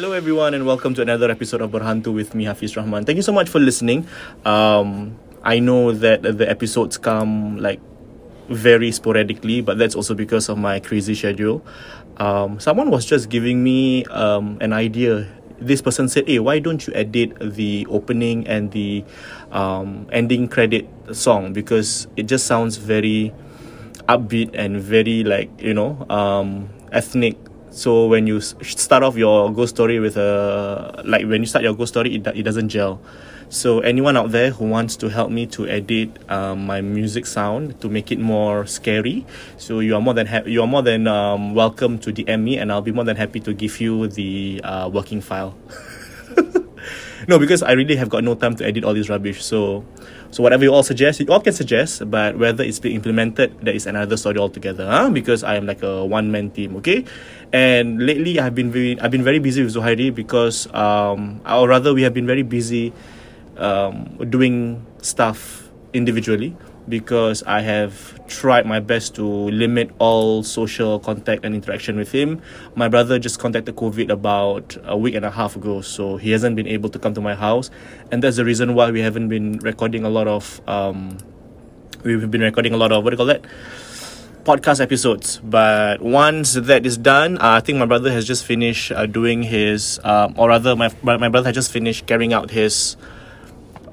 Hello, everyone, and welcome to another episode of Berhantu with me, Hafiz Rahman. Thank you so much for listening. Um, I know that the episodes come like very sporadically, but that's also because of my crazy schedule. Um, someone was just giving me um, an idea. This person said, "Hey, why don't you edit the opening and the um, ending credit song because it just sounds very upbeat and very like you know um, ethnic so when you start off your ghost story with a like when you start your ghost story it, it doesn't gel. So anyone out there who wants to help me to edit um, my music sound to make it more scary so you are more than ha- you are more than um, welcome to DM me and I'll be more than happy to give you the uh, working file no because I really have got no time to edit all this rubbish so so whatever you all suggest, you all can suggest, but whether it's being implemented, that is another story altogether. Huh? Because I am like a one man team, okay? And lately, I've been very, I've been very busy with Zuhairi because, um, or rather, we have been very busy um, doing stuff individually because I have tried my best to limit all social contact and interaction with him. My brother just contacted COVID about a week and a half ago, so he hasn't been able to come to my house, and that's the reason why we haven't been recording a lot of. Um, we've been recording a lot of what do you call that? podcast episodes. But once that is done, uh, I think my brother has just finished uh, doing his, um, or rather, my my brother has just finished carrying out his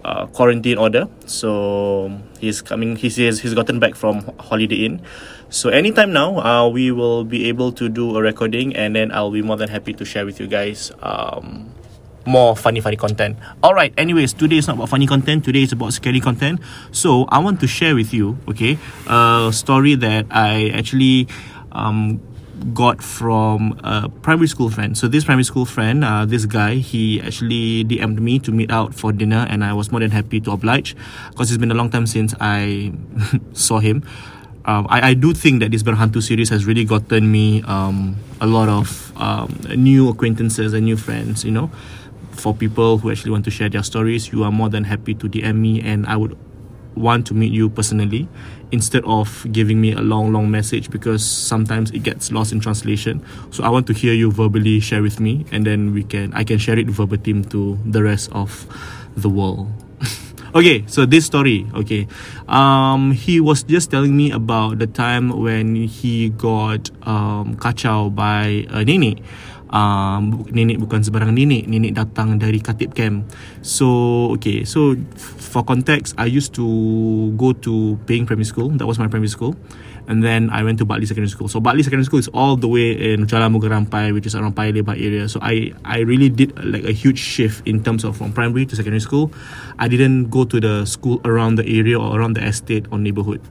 uh, quarantine order. So he's coming. He says he's gotten back from Holiday Inn. So anytime now, uh, we will be able to do a recording, and then I'll be more than happy to share with you guys. Um, more funny funny content alright anyways today is not about funny content today is about scary content so i want to share with you okay a story that i actually um got from a primary school friend. So this primary school friend, uh, this guy, he actually DM'd me to meet out for dinner, and I was more than happy to oblige, because it's been a long time since I saw him. Um, I, I do think that this Berhantu series has really gotten me um, a lot of um, new acquaintances and new friends. You know, for people who actually want to share their stories, you are more than happy to DM me, and I would want to meet you personally instead of giving me a long long message because sometimes it gets lost in translation. So i want to hear you verbally share with me and then we can i can share it verbatim to the rest of the world. Okay so this story okay. Um he was just telling me about the time when he got um kacau by a nenek um, nenek bukan sebarang nenek nenek datang dari Khatib camp. So okay so for context I used to go to Paying Primary School that was my primary school and then I went to Bartley Secondary School. So Bartley Secondary School is all the way in Jalan Mugarampai which is around Paya Lebar area. So I I really did like a huge shift in terms of from primary to secondary school. I didn't go to the school around the area or around the estate or neighborhood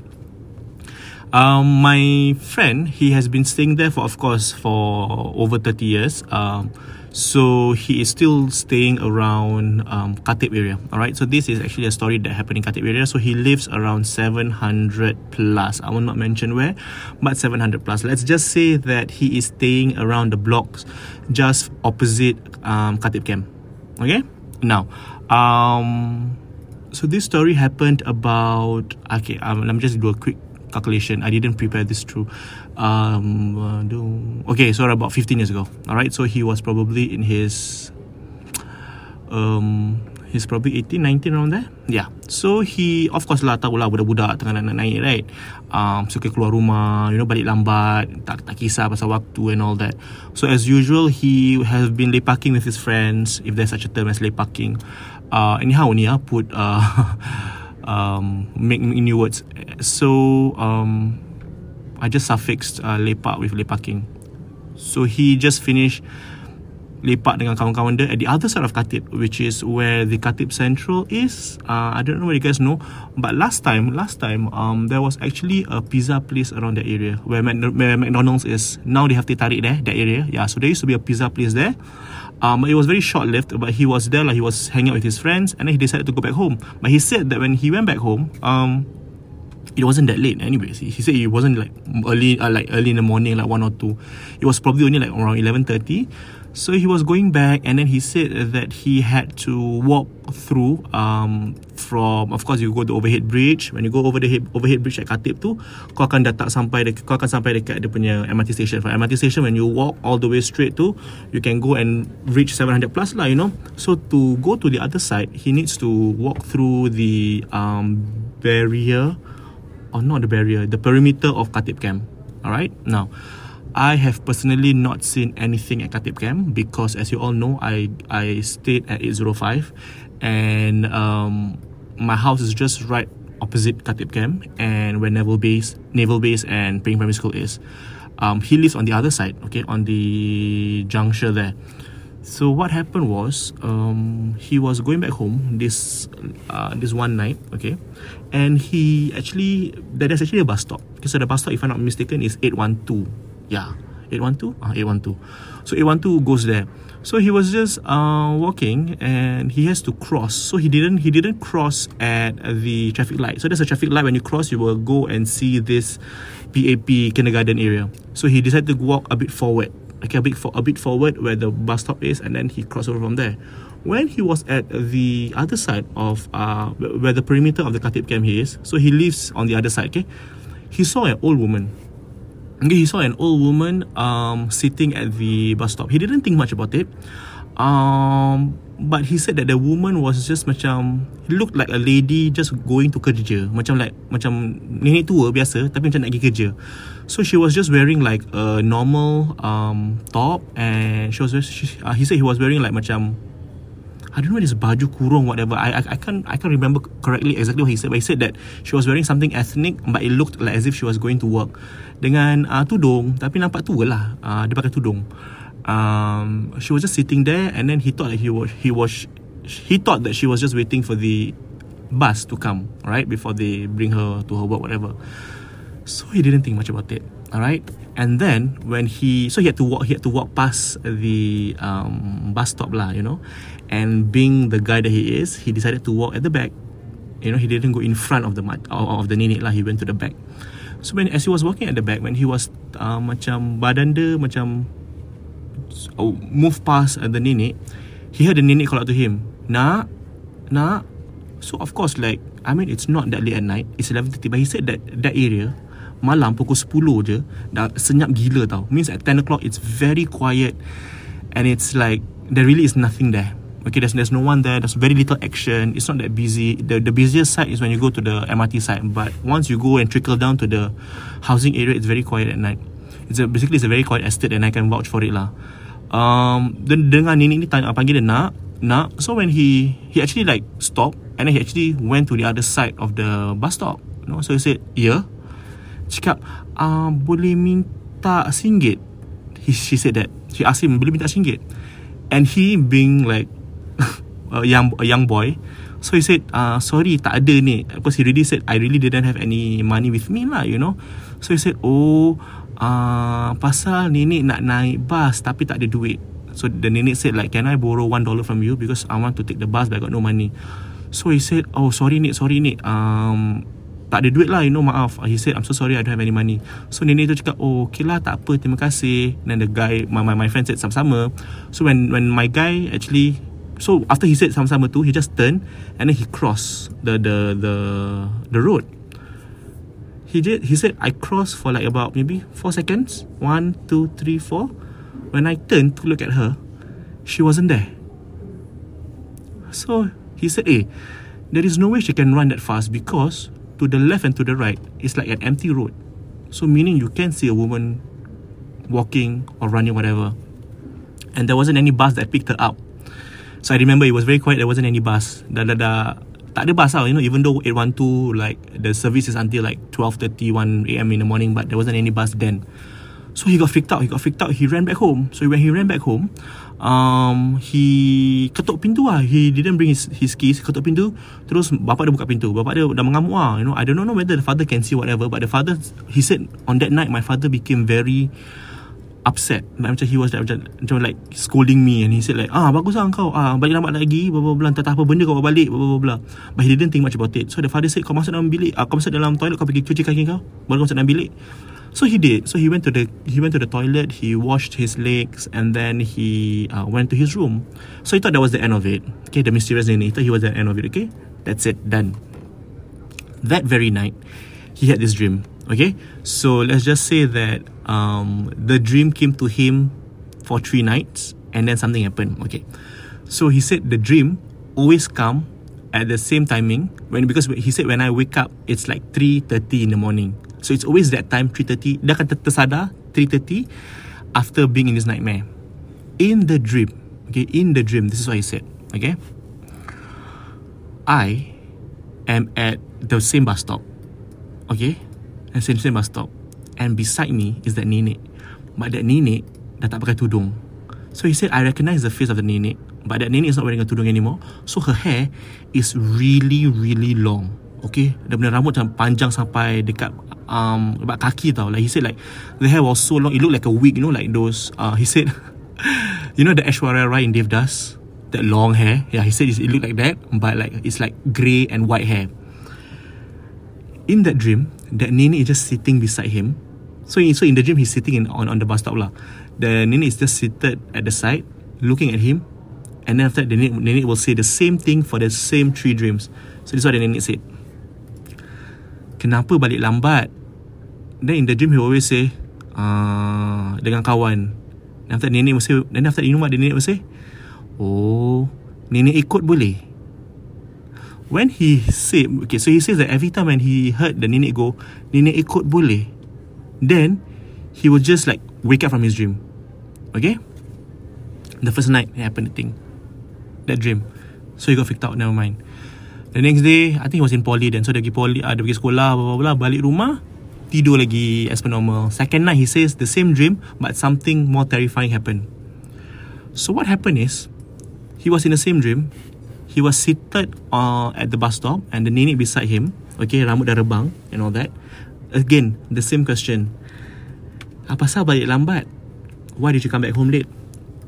um, my friend, he has been staying there for, of course, for over 30 years. Um, so he is still staying around um, Khatib area. All right. So this is actually a story that happened in Khatib area. So he lives around 700 plus. I will not mention where, but 700 plus. Let's just say that he is staying around the blocks just opposite um, Khatib camp. Okay. Now, um, so this story happened about okay. Um, let me just do a quick calculation. I didn't prepare this through. Um, uh, okay, so about 15 years ago. All right, so he was probably in his um he's probably 18 19 around there yeah so he of course lah tahu lah budak-budak tengah nak naik right um suka keluar rumah you know balik lambat tak tak kisah pasal waktu and all that so as usual he has been lepaking with his friends if there's such a term as lepaking uh anyhow ni ah put uh um, make new words. So um, I just suffixed uh, lepak with lepaking. So he just finished lepak dengan kawan-kawan dia at the other side of Khatib, which is where the Khatib Central is. Uh, I don't know whether you guys know, but last time, last time, um, there was actually a pizza place around that area where, Mac- where McDonald's is. Now they have Teh Tarik there, that area. Yeah, so there used to be a pizza place there. Um, it was very short lived, but he was there, like he was hanging out with his friends, and then he decided to go back home. But he said that when he went back home, um, it wasn't that late. Anyways, he, said it wasn't like early, uh, like early in the morning, like one or two. It was probably only like around eleven thirty. So he was going back, and then he said that he had to walk through um from of course you go to overhead bridge. When you go over the head, overhead bridge at Khatib tu kau akan datang sampai dek, kau akan sampai dekat dia punya MRT station. From MRT station when you walk all the way straight tu you can go and reach 700 plus lah you know. So to go to the other side he needs to walk through the um, barrier or not the barrier the perimeter of Khatib camp. Alright? Now I have personally not seen anything at Khatib Camp because, as you all know, I I stayed at 805, and um, my house is just right opposite Khatib Camp, and where Naval Base, Naval Base, and Ping Primary School is. Um, he lives on the other side, okay, on the juncture there. So what happened was, um, he was going back home this uh, this one night, okay, and he actually there's actually a bus stop. Okay, so the bus stop, if I'm not mistaken, is eight one two yeah. 812 ah 812 so 812 goes there. So he was just uh walking and he has to cross. So he didn't he didn't cross at the traffic light. So there's a traffic light. When you cross you will go and see this PAP kindergarten area. So he decided to walk a bit forward. Okay a bit for a bit forward where the bus stop is and then he crossed over from there. When he was at the other side of uh where the perimeter of the Khatib camp is so he lives on the other side okay? He saw an old woman he saw an old woman um, sitting at the bus stop. He didn't think much about it. Um, but he said that the woman was just macam looked like a lady just going to kerja. Macam like macam nenek tua biasa tapi macam nak pergi kerja. So she was just wearing like a normal um, top and she was she, uh, he said he was wearing like macam I don't know this baju kurung whatever. I, I I can't I can't remember correctly exactly what he said. But he said that she was wearing something ethnic, but it looked like as if she was going to work dengan uh, tudung. Tapi nampak tua lah. Uh, dia pakai tudung. Um, she was just sitting there, and then he thought that he was he was he thought that she was just waiting for the bus to come right before they bring her to her work whatever. So he didn't think much about it. All right. And then when he so he had to walk he had to walk past the um, bus stop lah, you know. And being the guy that he is, he decided to walk at the back. You know, he didn't go in front of the of the nenek lah. He went to the back. So when as he was walking at the back, when he was uh, macam badan dia macam oh, move past uh, the nenek, he heard the nenek call out to him, nak, nak. So of course, like I mean, it's not that late at night. It's 11:30. But he said that that area malam pukul 10 je dah senyap gila tau. Means at 10 o'clock it's very quiet and it's like there really is nothing there. Okay, there's there's no one there. There's very little action. It's not that busy. The the busiest side is when you go to the MRT side. But once you go and trickle down to the housing area, it's very quiet at night. It's a, basically it's a very quiet estate, and I can vouch for it lah. Um, then dengan nenek ni tanya panggil dia nak nak. So when he he actually like stop and then he actually went to the other side of the bus stop. You know, so he said, yeah. Cakap, uh, boleh minta singgit? He, she said that. She asked him, boleh minta singgit? And he being like a young a young boy. So he said, uh, sorry, tak ada ni. Because he really said, I really didn't have any money with me lah, you know. So he said, oh, uh, pasal nenek nak naik bus tapi tak ada duit. So the nenek said like, can I borrow one dollar from you because I want to take the bus but I got no money. So he said, oh sorry nek, sorry nek. Um, tak ada duit lah, you know, maaf. He said, I'm so sorry, I don't have any money. So nenek tu cakap, oh okay lah, tak apa, terima kasih. Then the guy, my my, my friend said sama-sama. So when when my guy actually so after he said sama-sama tu he just turn and then he cross the the the the road he did he said i cross for like about maybe 4 seconds one, two, three, four. when i turned to look at her she wasn't there so he said eh there is no way she can run that fast because to the left and to the right is like an empty road so meaning you can see a woman walking or running whatever and there wasn't any bus that picked her up So I remember it was very quiet. There wasn't any bus. Dah, dah, dah, tak ada bus lah. You know, even though 812, like, the service is until like 12.31 a.m. in the morning, but there wasn't any bus then. So he got freaked out. He got freaked out. He ran back home. So when he ran back home, um, he ketuk pintu lah. He didn't bring his his keys. Ketuk pintu. Terus bapak dia buka pintu. Bapak dia dah mengamuk lah. You know, I don't know whether the father can see whatever. But the father, he said on that night, my father became very upset like, macam he was like, macam, macam like scolding me and he said like ah bagus lah kau ah balik lambat lagi bla bla bla entah apa benda kau balik bla bla bla but he didn't think much about it so the father said kau masuk dalam bilik ah, kau masuk dalam toilet kau pergi cuci kaki kau baru kau masuk dalam bilik so he did so he went to the he went to the toilet he washed his legs and then he uh, went to his room so he thought that was the end of it okay the mysterious nenek he thought he was the end of it okay That's it, done. That very night, he had this dream. Okay, so let's just say that um, the dream came to him for three nights, and then something happened. Okay, so he said the dream always come at the same timing when because he said when I wake up it's like 3:30 in the morning. So it's always that time 3:30 dia akan tersadar 3:30 after being in this nightmare. In the dream, okay, in the dream this is what he said, okay? I am at the same bus stop. Okay? The same same bus stop. And beside me is that nenek. But that nenek dah tak pakai tudung. So he said, I recognize the face of the nenek. But that nenek is not wearing a tudung anymore. So her hair is really, really long. Okay? Dia punya rambut macam panjang sampai dekat um, dekat kaki tau. Like he said like, the hair was so long, it looked like a wig, you know, like those, uh, he said, you know the Ashwarya Rai in Devdas? That long hair. Yeah, he said it looked like that. But like, it's like grey and white hair. In that dream, that nenek is just sitting beside him. So, so in the dream, he's sitting in, on, on the bus stop lah. The nenek is just seated at the side, looking at him. And then after that, the nenek, nenek will say the same thing for the same three dreams. So this is what the nenek said. Kenapa balik lambat? Then in the dream, he always say, uh, dengan kawan. Then after nenek say, then after you know what the nenek say? Oh, nenek ikut boleh? When he said, okay, so he says that every time when he heard the nenek go, nenek ikut boleh? Then, he will just like wake up from his dream. Okay? The first night it happened the thing. That dream. So he got freaked out, never mind. The next day, I think he was in poly then. So dia pergi poly, uh, dia pergi sekolah, blah, blah, blah, balik rumah, tidur lagi as per normal. Second night, he says the same dream, but something more terrifying happened. So what happened is, he was in the same dream. He was seated uh, at the bus stop and the nenek beside him. Okay, rambut dah rebang and all that. Again, the same question. Apa sah balik lambat? Why did you come back home late?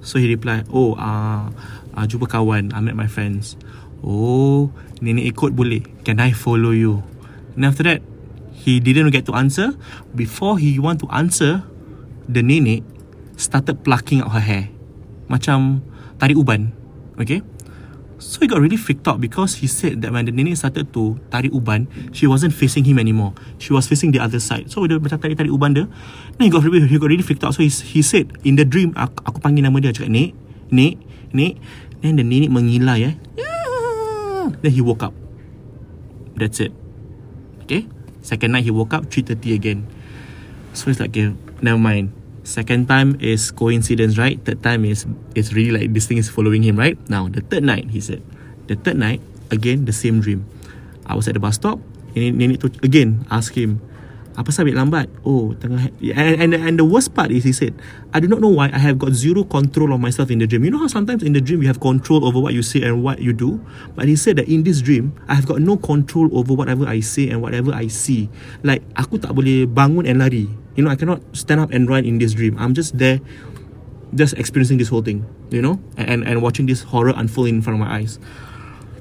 So he replied, Oh, uh, uh, jumpa kawan. I met my friends. Oh, nenek ikut boleh. Can I follow you? And after that, he didn't get to answer. Before he want to answer, the nenek started plucking out her hair. Macam tarik uban. Okay? So he got really freaked out because he said that when the nenek started to tarik uban, she wasn't facing him anymore. She was facing the other side. So dia macam tarik-tarik uban dia. Then he got really, he got really freaked out. So he, he said, in the dream, aku, aku panggil nama dia. Cakap, Nek, Nek, Nek. Then the nenek mengilai eh. Then he woke up. That's it. Okay? Second night he woke up, 3.30 again. So it's like, okay, never mind. Second time is coincidence, right? Third time is it's really like this thing is following him, right? Now the third night, he said. The third night, again the same dream. I was at the bus stop. Nenek, nenek to again ask him, apa sabit lambat? Oh, tengah and, and and the worst part is he said, I do not know why I have got zero control of myself in the dream. You know how sometimes in the dream you have control over what you say and what you do, but he said that in this dream I have got no control over whatever I say and whatever I see. Like aku tak boleh bangun and lari. You know, I cannot stand up and run in this dream. I'm just there, just experiencing this whole thing. You know, and and watching this horror unfold in front of my eyes.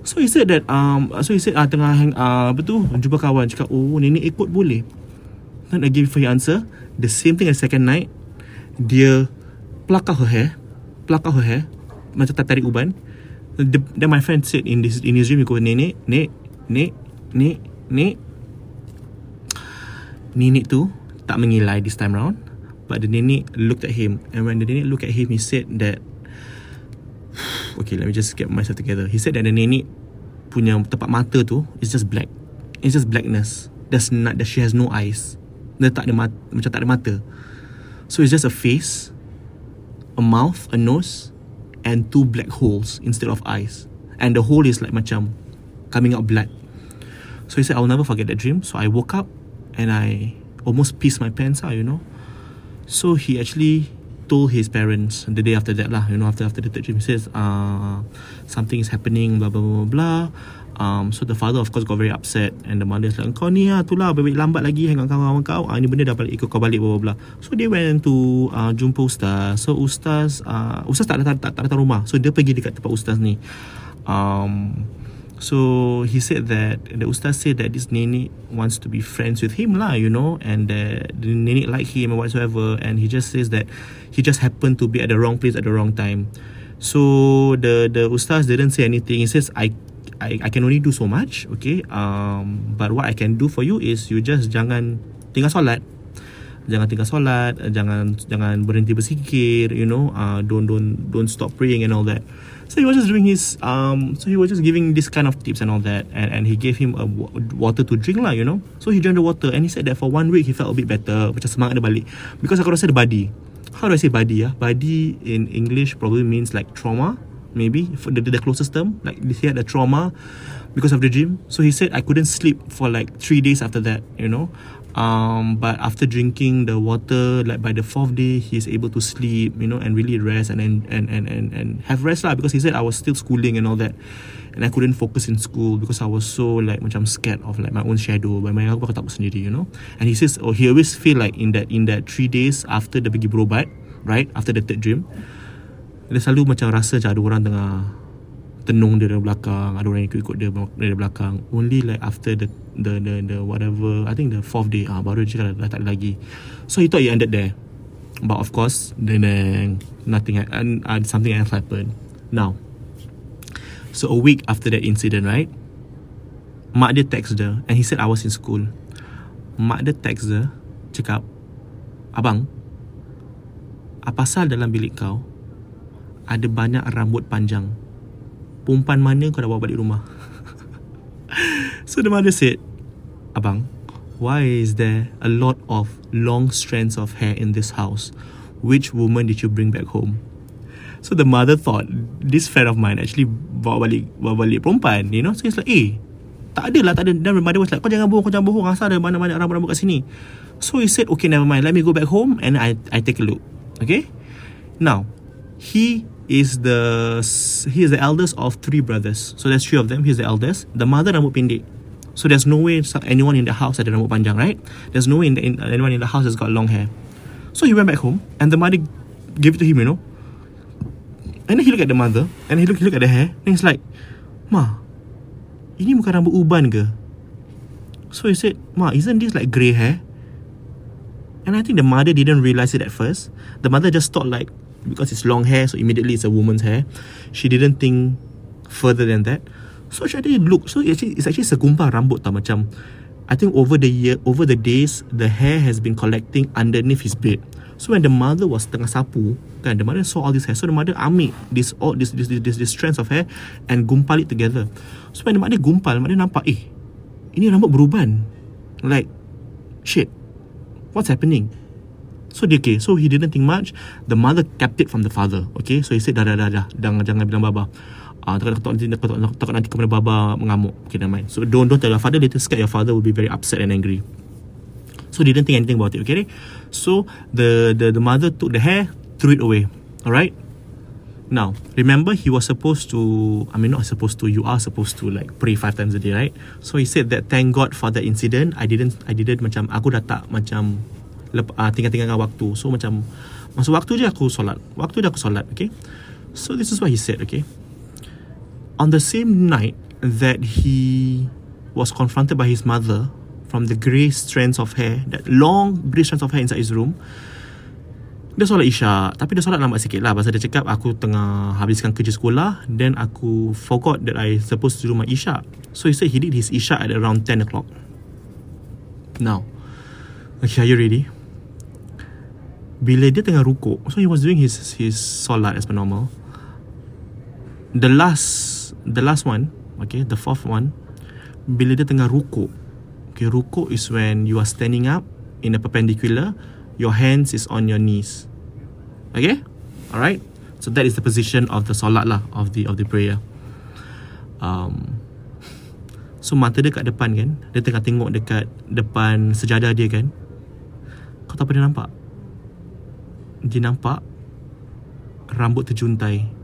So he said that um so he said ah tengah hang uh, betul jumpa kawan cakap oh nenek ikut boleh. Then again before he answer. The same thing as second night. Dia pluck out her hair. Pluck out her hair. Macam tak tarik uban. The, then my friend said in this in his dream he go nenek nek nek nek nek nenek tu tak mengilai this time round. But the nenek looked at him. And when the nenek looked at him he said that okay let me just get myself together. He said that the nenek punya tempat mata tu is just black. It's just blackness. There's not that she has no eyes dia tak ada mata, macam tak ada mata so it's just a face a mouth a nose and two black holes instead of eyes and the hole is like macam coming out blood so he said I'll never forget that dream so I woke up and I almost pissed my pants out, you know. So he actually told his parents the day after that lah, you know, after after the third dream. He says, uh, something is happening, blah blah blah blah. Um, so the father of course got very upset and the mother is like, kau ni lah, tu lah, balik lambat lagi dengan kawan-kawan kau. Ah, ni benda dah balik ikut kau balik, blah blah blah. So they went to uh, jumpa ustaz. So ustaz, uh, ustaz tak datang, tak, tak datang rumah. So dia pergi dekat tempat ustaz ni. Um, So he said that the ustaz said that this nenek wants to be friends with him lah, you know, and that the nenek like him or whatsoever, and he just says that he just happened to be at the wrong place at the wrong time. So the the ustaz didn't say anything. He says I I, I can only do so much okay? Um but what I can do for you is you just jangan tinggal solat. Jangan tinggal solat jangan jangan berhenti berzikir you know? Uh, don't don't don't stop praying and all that. So he was just doing his um so he was just giving this kind of tips and all that. And and he gave him a water to drink lah you know? So he drank the water and he said that for one week he felt a bit better macam semangat dia balik. Because aku rasa the body how do I say body ah? Body in English probably means like trauma maybe for the, the closest term like he had a trauma because of the gym. So he said I couldn't sleep for like 3 days after that you know? Um but after drinking the water like by the fourth day he's able to sleep you know and really rest and and and and and, have rest lah. Because he said I was still schooling and all that and I couldn't focus in school because I was so like macam scared of like my own shadow by my sendiri you know? And he says oh he always feel like in that in that 3 days after the pergi berobat right after the third dream dia selalu macam rasa macam ada orang tengah tenung dia dari belakang ada orang ikut-ikut dia dari belakang. Only like after the the the, the whatever I think the fourth day ah baru dia dah tak ada lagi. So he thought he ended there. But of course then, nothing and uh, something else happened. Now so a week after that incident right? Mak dia text dia and he said I was in school. Mak dia text dia cakap abang apa pasal dalam bilik kau ada banyak rambut panjang. Perempuan mana kau dah bawa balik rumah? So the mother said abang why is there a lot of long strands of hair in this house? Which woman did you bring back home? So the mother thought this friend of mine actually bawa balik bawa balik perempuan you know? So he's like eh tak ada lah tak ada. Dan mother was like kau jangan bohong kau jangan bohong. Asal ada mana-mana rambut-rambut kat sini. So he said okay never mind. Let me go back home and I I take a look. Okay? Now he is the he is the eldest of three brothers. So there's three of them. He's the eldest. The mother rambut pendek. So there's no way anyone in the house had rambut panjang, right? There's no way in the, in, anyone in the house has got long hair. So he went back home and the mother gave it to him, you know. And then he look at the mother and he look he look at the hair and he's like, Ma, ini bukan rambut uban ke? So he said, Ma, isn't this like grey hair? And I think the mother didn't realize it at first. The mother just thought like, because it's long hair, so immediately it's a woman's hair. She didn't think further than that. So she actually look. So actually, it's actually segumpal rambut tau macam. I think over the year, over the days, the hair has been collecting underneath his bed. So when the mother was tengah sapu, kan, the mother saw all this hair. So the mother ambil this all this this this, this, this strands of hair and gumpal it together. So when the mother gumpal, mother nampak, eh, ini rambut beruban. Like, shit, what's happening? So dia okay So he didn't think much. The mother kept it from the father Okay? So he said dah dah dah dah Jangan, jangan bilang baba Ah, takut, takut, takut, takut, takut nanti kepada baba mengamuk. Okay never mind. So don't, don't tell your father. Later scared your father Will be very upset and angry. So didn't think anything about it Okay? So the, the the mother took the hair Threw it away Alright? Now Remember he was supposed to I mean not supposed to You are supposed to like Pray five times a day right? So he said that Thank God for that incident. I didn't I didn't macam Aku dah tak macam lep, uh, tinggal-tinggalkan waktu. So macam masa waktu je aku solat. Waktu je aku solat okay? So this is what he said okay? On the same night that he was confronted by his mother from the grey strands of hair that long grey strands of hair inside his room dia solat isyak. Tapi dia solat lambat sikit lah. Pasal dia cakap aku tengah habiskan kerja sekolah then aku forgot that I supposed to do my isyak. So he said he did his isyak at around 10 o'clock. Now okay are you ready bila dia tengah rukuk so he was doing his his solat as per normal. The last the last one okay the fourth one bila dia tengah rukuk okay rukuk is when you are standing up in a perpendicular your hands is on your knees. Okay? Alright? So that is the position of the solat lah of the of the prayer. Um so mata dia kat depan kan? Dia tengah tengok dekat depan sejadah dia kan? Kau tak pernah nampak dia nampak rambut terjuntai.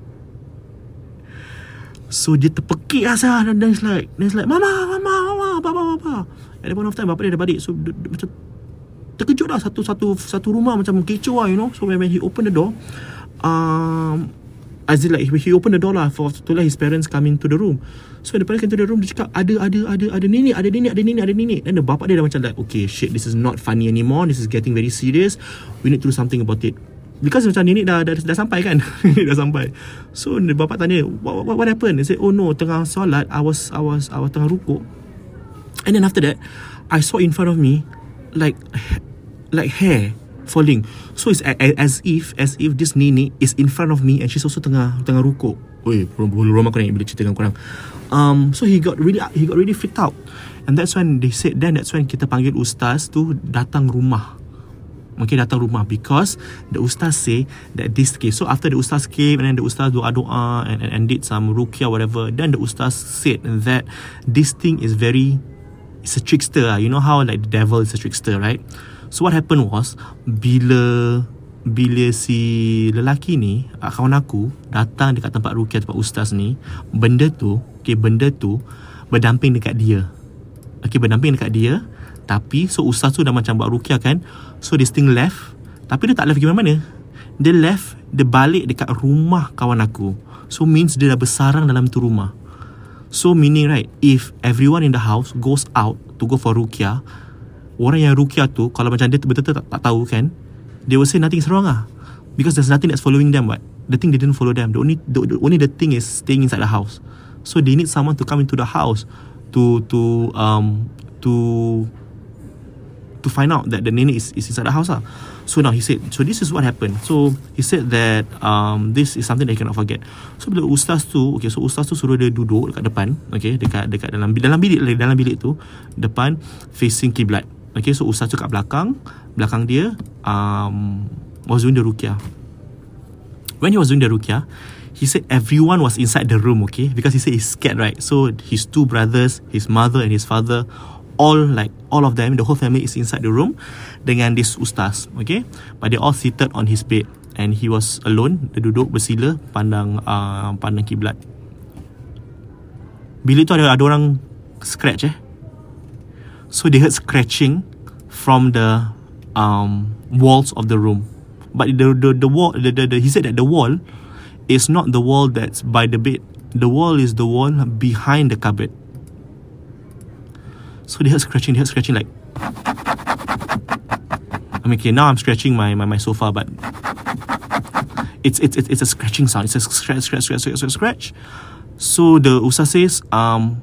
So dia terpekik asal dan then like then like mama mama mama bapa bapa. At the point of time bapa dia dah balik so dia, dia, macam terkejut lah satu satu satu rumah macam kecoh lah you know. So when, when he open the door um as like he open the door lah for to let his parents come into the room. So the parents into the room dia cakap ada ada ada ada nenek ada nenek ada nenek ada nenek. Dan the bapa dia dah macam like okay shit this is not funny anymore this is getting very serious we need to do something about it because macam nenek dah, dah, dah sampai kan dah sampai so bapak tanya what, what, what happened they say oh no tengah solat I was I was I was tengah rukuk and then after that I saw in front of me like like hair falling so it's a, a, as if as if this nenek is in front of me and she's also tengah tengah rukuk Oi, aku nak bila cerita dengan korang. Um, so he got really he got really freaked out. And that's when they said then that's when kita panggil ustaz tu datang rumah. Okay, datang rumah because the ustaz say that this case. So after the ustaz came and then the ustaz doa doa and, and, and did some ruqyah whatever, then the ustaz said that this thing is very it's a trickster. You know how like the devil is a trickster, right? So what happened was bila bila si lelaki ni ah, kawan aku datang dekat tempat rukyah tempat ustaz ni benda tu okey benda tu berdamping dekat dia okey berdamping dekat dia tapi so ustaz tu dah macam buat rukyah kan? So this thing left. Tapi dia tak left gimana mana dia left dia balik dekat rumah kawan aku. So means dia dah bersarang dalam tu rumah. So meaning right if everyone in the house goes out to go for rukyah orang yang rukyah tu kalau macam dia betul-betul tak, tak tahu kan they will say nothing is wrong ah. Because there's nothing that's following them what? The thing they didn't follow them. The only the, the only the thing is staying inside the house. So they need someone to come into the house to to um to to find out that the nenek is, is inside the house ah. So now he said, so this is what happened. So he said that um, this is something that he cannot forget. So bila ustaz tu, okay, so ustaz tu suruh dia duduk dekat depan, okay, dekat dekat dalam dalam bilik dalam bilik tu, depan facing kiblat. Okay, so ustaz tu kat belakang, belakang dia um, was doing the rukyah. When he was doing the rukyah, he said everyone was inside the room, okay? Because he said he's scared, right? So his two brothers, his mother and his father, all like all of them, the whole family is inside the room dengan this ustaz, okay? But they all seated on his bed and he was alone, dia duduk bersila pandang uh, pandang kiblat. Bila tu ada ada orang scratch eh. So they heard scratching from the um, walls of the room. But the the the wall the, the, the he said that the wall is not the wall that's by the bed. The wall is the wall behind the cupboard. So they heard scratching, they heard scratching like I mean okay now I'm scratching my, my, my sofa but it's, it's it's a scratching sound. It's a scratch scratch scratch scratch scratch. So the ustaz says um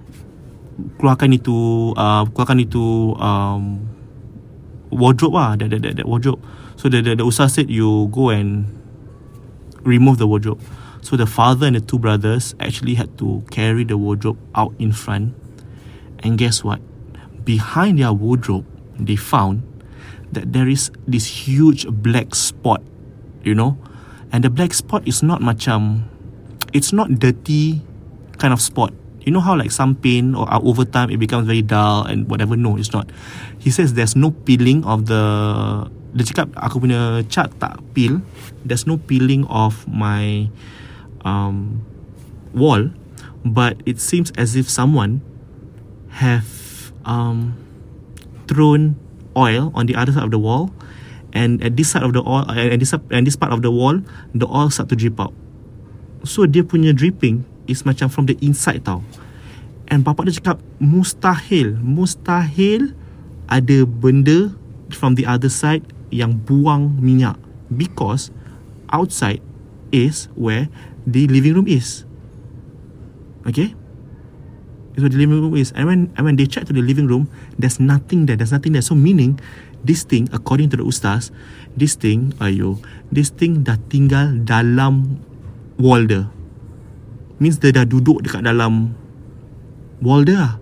keluarkan itu uh, keluarkan itu um, wardrobe ah that, that, that, that wardrobe so the, the, the ustaz said you go and remove the wardrobe so the father and the two brothers actually had to carry the wardrobe out in front and guess what behind their wardrobe they found that there is this huge black spot you know? And the black spot is not macam it's not dirty kind of spot. You know how like some paint or uh, over time it becomes very dull and whatever? No it's not. He says there's no peeling of the dia cakap aku punya cat tak peel. There's no peeling of my um, wall but it seems as if someone have um, thrown oil on the other side of the wall. And at this side of the oil and this and this part of the wall the oil start to drip out. So dia punya dripping is macam from the inside tau. And bapak dia cakap mustahil mustahil ada benda from the other side yang buang minyak. Because outside is where the living room is. Okay where the living room is and when and when they check to the living room there's nothing there. There's nothing there. So meaning this thing according to the ustaz this thing ayo this thing dah tinggal dalam wall dia means dia dah duduk dekat dalam wall dia lah.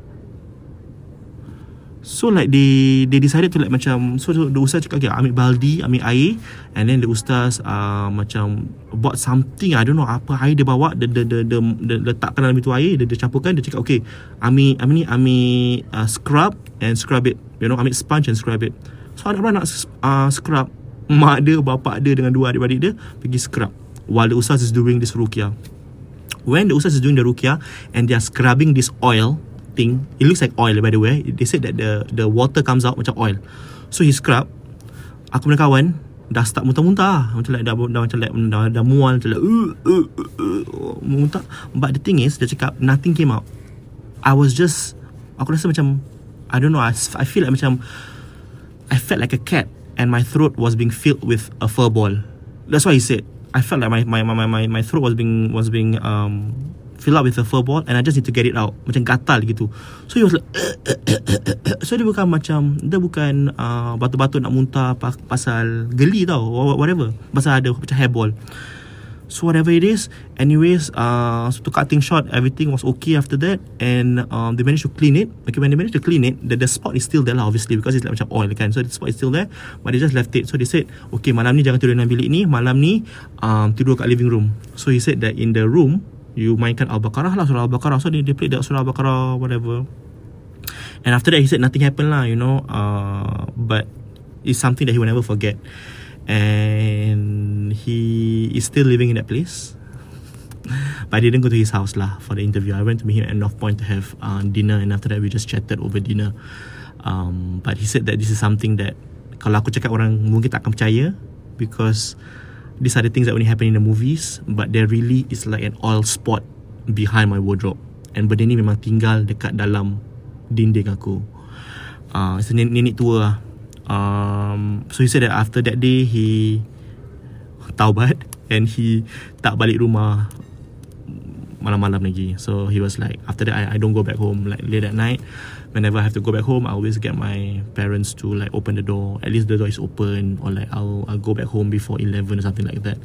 So like they they decided to like macam so the ustaz cakap okay, ambil baldi, ambil air and then the ustaz uh, macam buat something I don't know apa air dia bawa dia dia dia, dia, dia letakkan dalam itu air dia, dia campurkan dia cakap okay ambil ambil ni ambil uh, scrub and scrub it you know ambil sponge and scrub it. So ada orang nak uh, scrub mak dia bapak dia dengan dua adik-adik dia pergi scrub while the ustaz is doing this ruqyah. When the ustaz is doing the ruqyah and they are scrubbing this oil thing it looks like oil by the way. They said that the the water comes out macam oil. So he scrub. Aku punya kawan dah start muntah-muntah. Macam like dah, dah macam like dah, dah mual macam like uh, uh, uh, uh, muntah. But the thing is dia cakap nothing came out. I was just aku rasa macam I don't know I, I feel like macam I felt like a cat and my throat was being filled with a fur ball. That's why he said I felt like my my my my my throat was being was being um fill up with a fur ball and I just need to get it out. Macam gatal gitu. So he was like so dia bukan macam dia bukan uh, batu-batu nak muntah pasal geli tau whatever. Pasal ada macam hairball. So whatever it is Anyways uh, So to cut things short Everything was okay after that And um, They managed to clean it. Okay when they managed to clean it The, the spot is still there lah Obviously Because it's like macam oil kan. So the spot is still there But they just left it. So they said Okay malam ni jangan tidur dalam bilik ni. Malam ni um, Tidur kat living room. So he said that in the room You mainkan Al-Baqarah lah Surah Al-Baqarah So they, they played that Surah Al-Baqarah Whatever And after that he said Nothing happened lah You know uh, But It's something that he will never forget and he is still living in that place. But I didn't go to his house lah for the interview. I went to meet him at North Point to have uh, dinner, and after that we just chatted over dinner. Um, but he said that this is something that kalau aku cakap orang mungkin tak akan percaya because these are the things that only happen in the movies, but there really is like an oil spot behind my wardrobe. And benda ni memang tinggal dekat dalam dinding aku. Uh, it's a nenek tua lah um, so he said that after that day he taubat and he tak balik rumah malam-malam lagi so he was like after that I, I don't go back home like late at night whenever I have to go back home I always get my parents to like open the door at least the door is open or like I'll, I'll go back home before 11 or something like that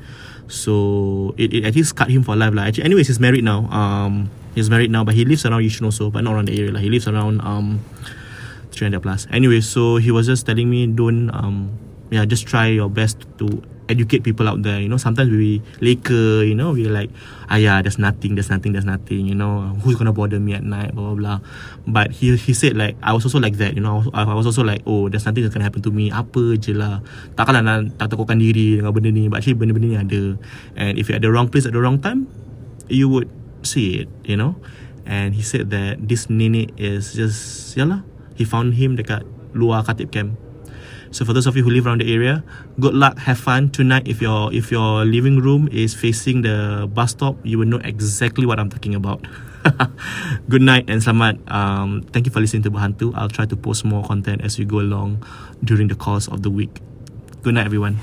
so it, it at least cut him for life like. Actually, anyways he's married now um he's married now but he lives around Yishun also but not around the area like. he lives around um 300 plus anyway so he was just telling me don't um yeah just try your best to educate people out there you know. Sometimes we leka you know. We like ah yeah there's nothing there's nothing there's nothing you know. Who's gonna bother me at night? Blah blah blah. But he he said like I was also like that you know. I was also like oh there's nothing that's gonna happen to me. Apa je lah. Takkanlah nak tak takutkan diri dengan benda ni. But actually benda-benda ni ada. And if you're at the wrong place at the wrong time you would see it you know. And he said that this nenek is just yalah he found him dekat luar Khatib camp. So for those of you who live around the area, good luck, have fun tonight. If your if your living room is facing the bus stop, you will know exactly what I'm talking about. good night and selamat. Um, thank you for listening to Berhantu. I'll try to post more content as we go along during the course of the week. Good night, everyone.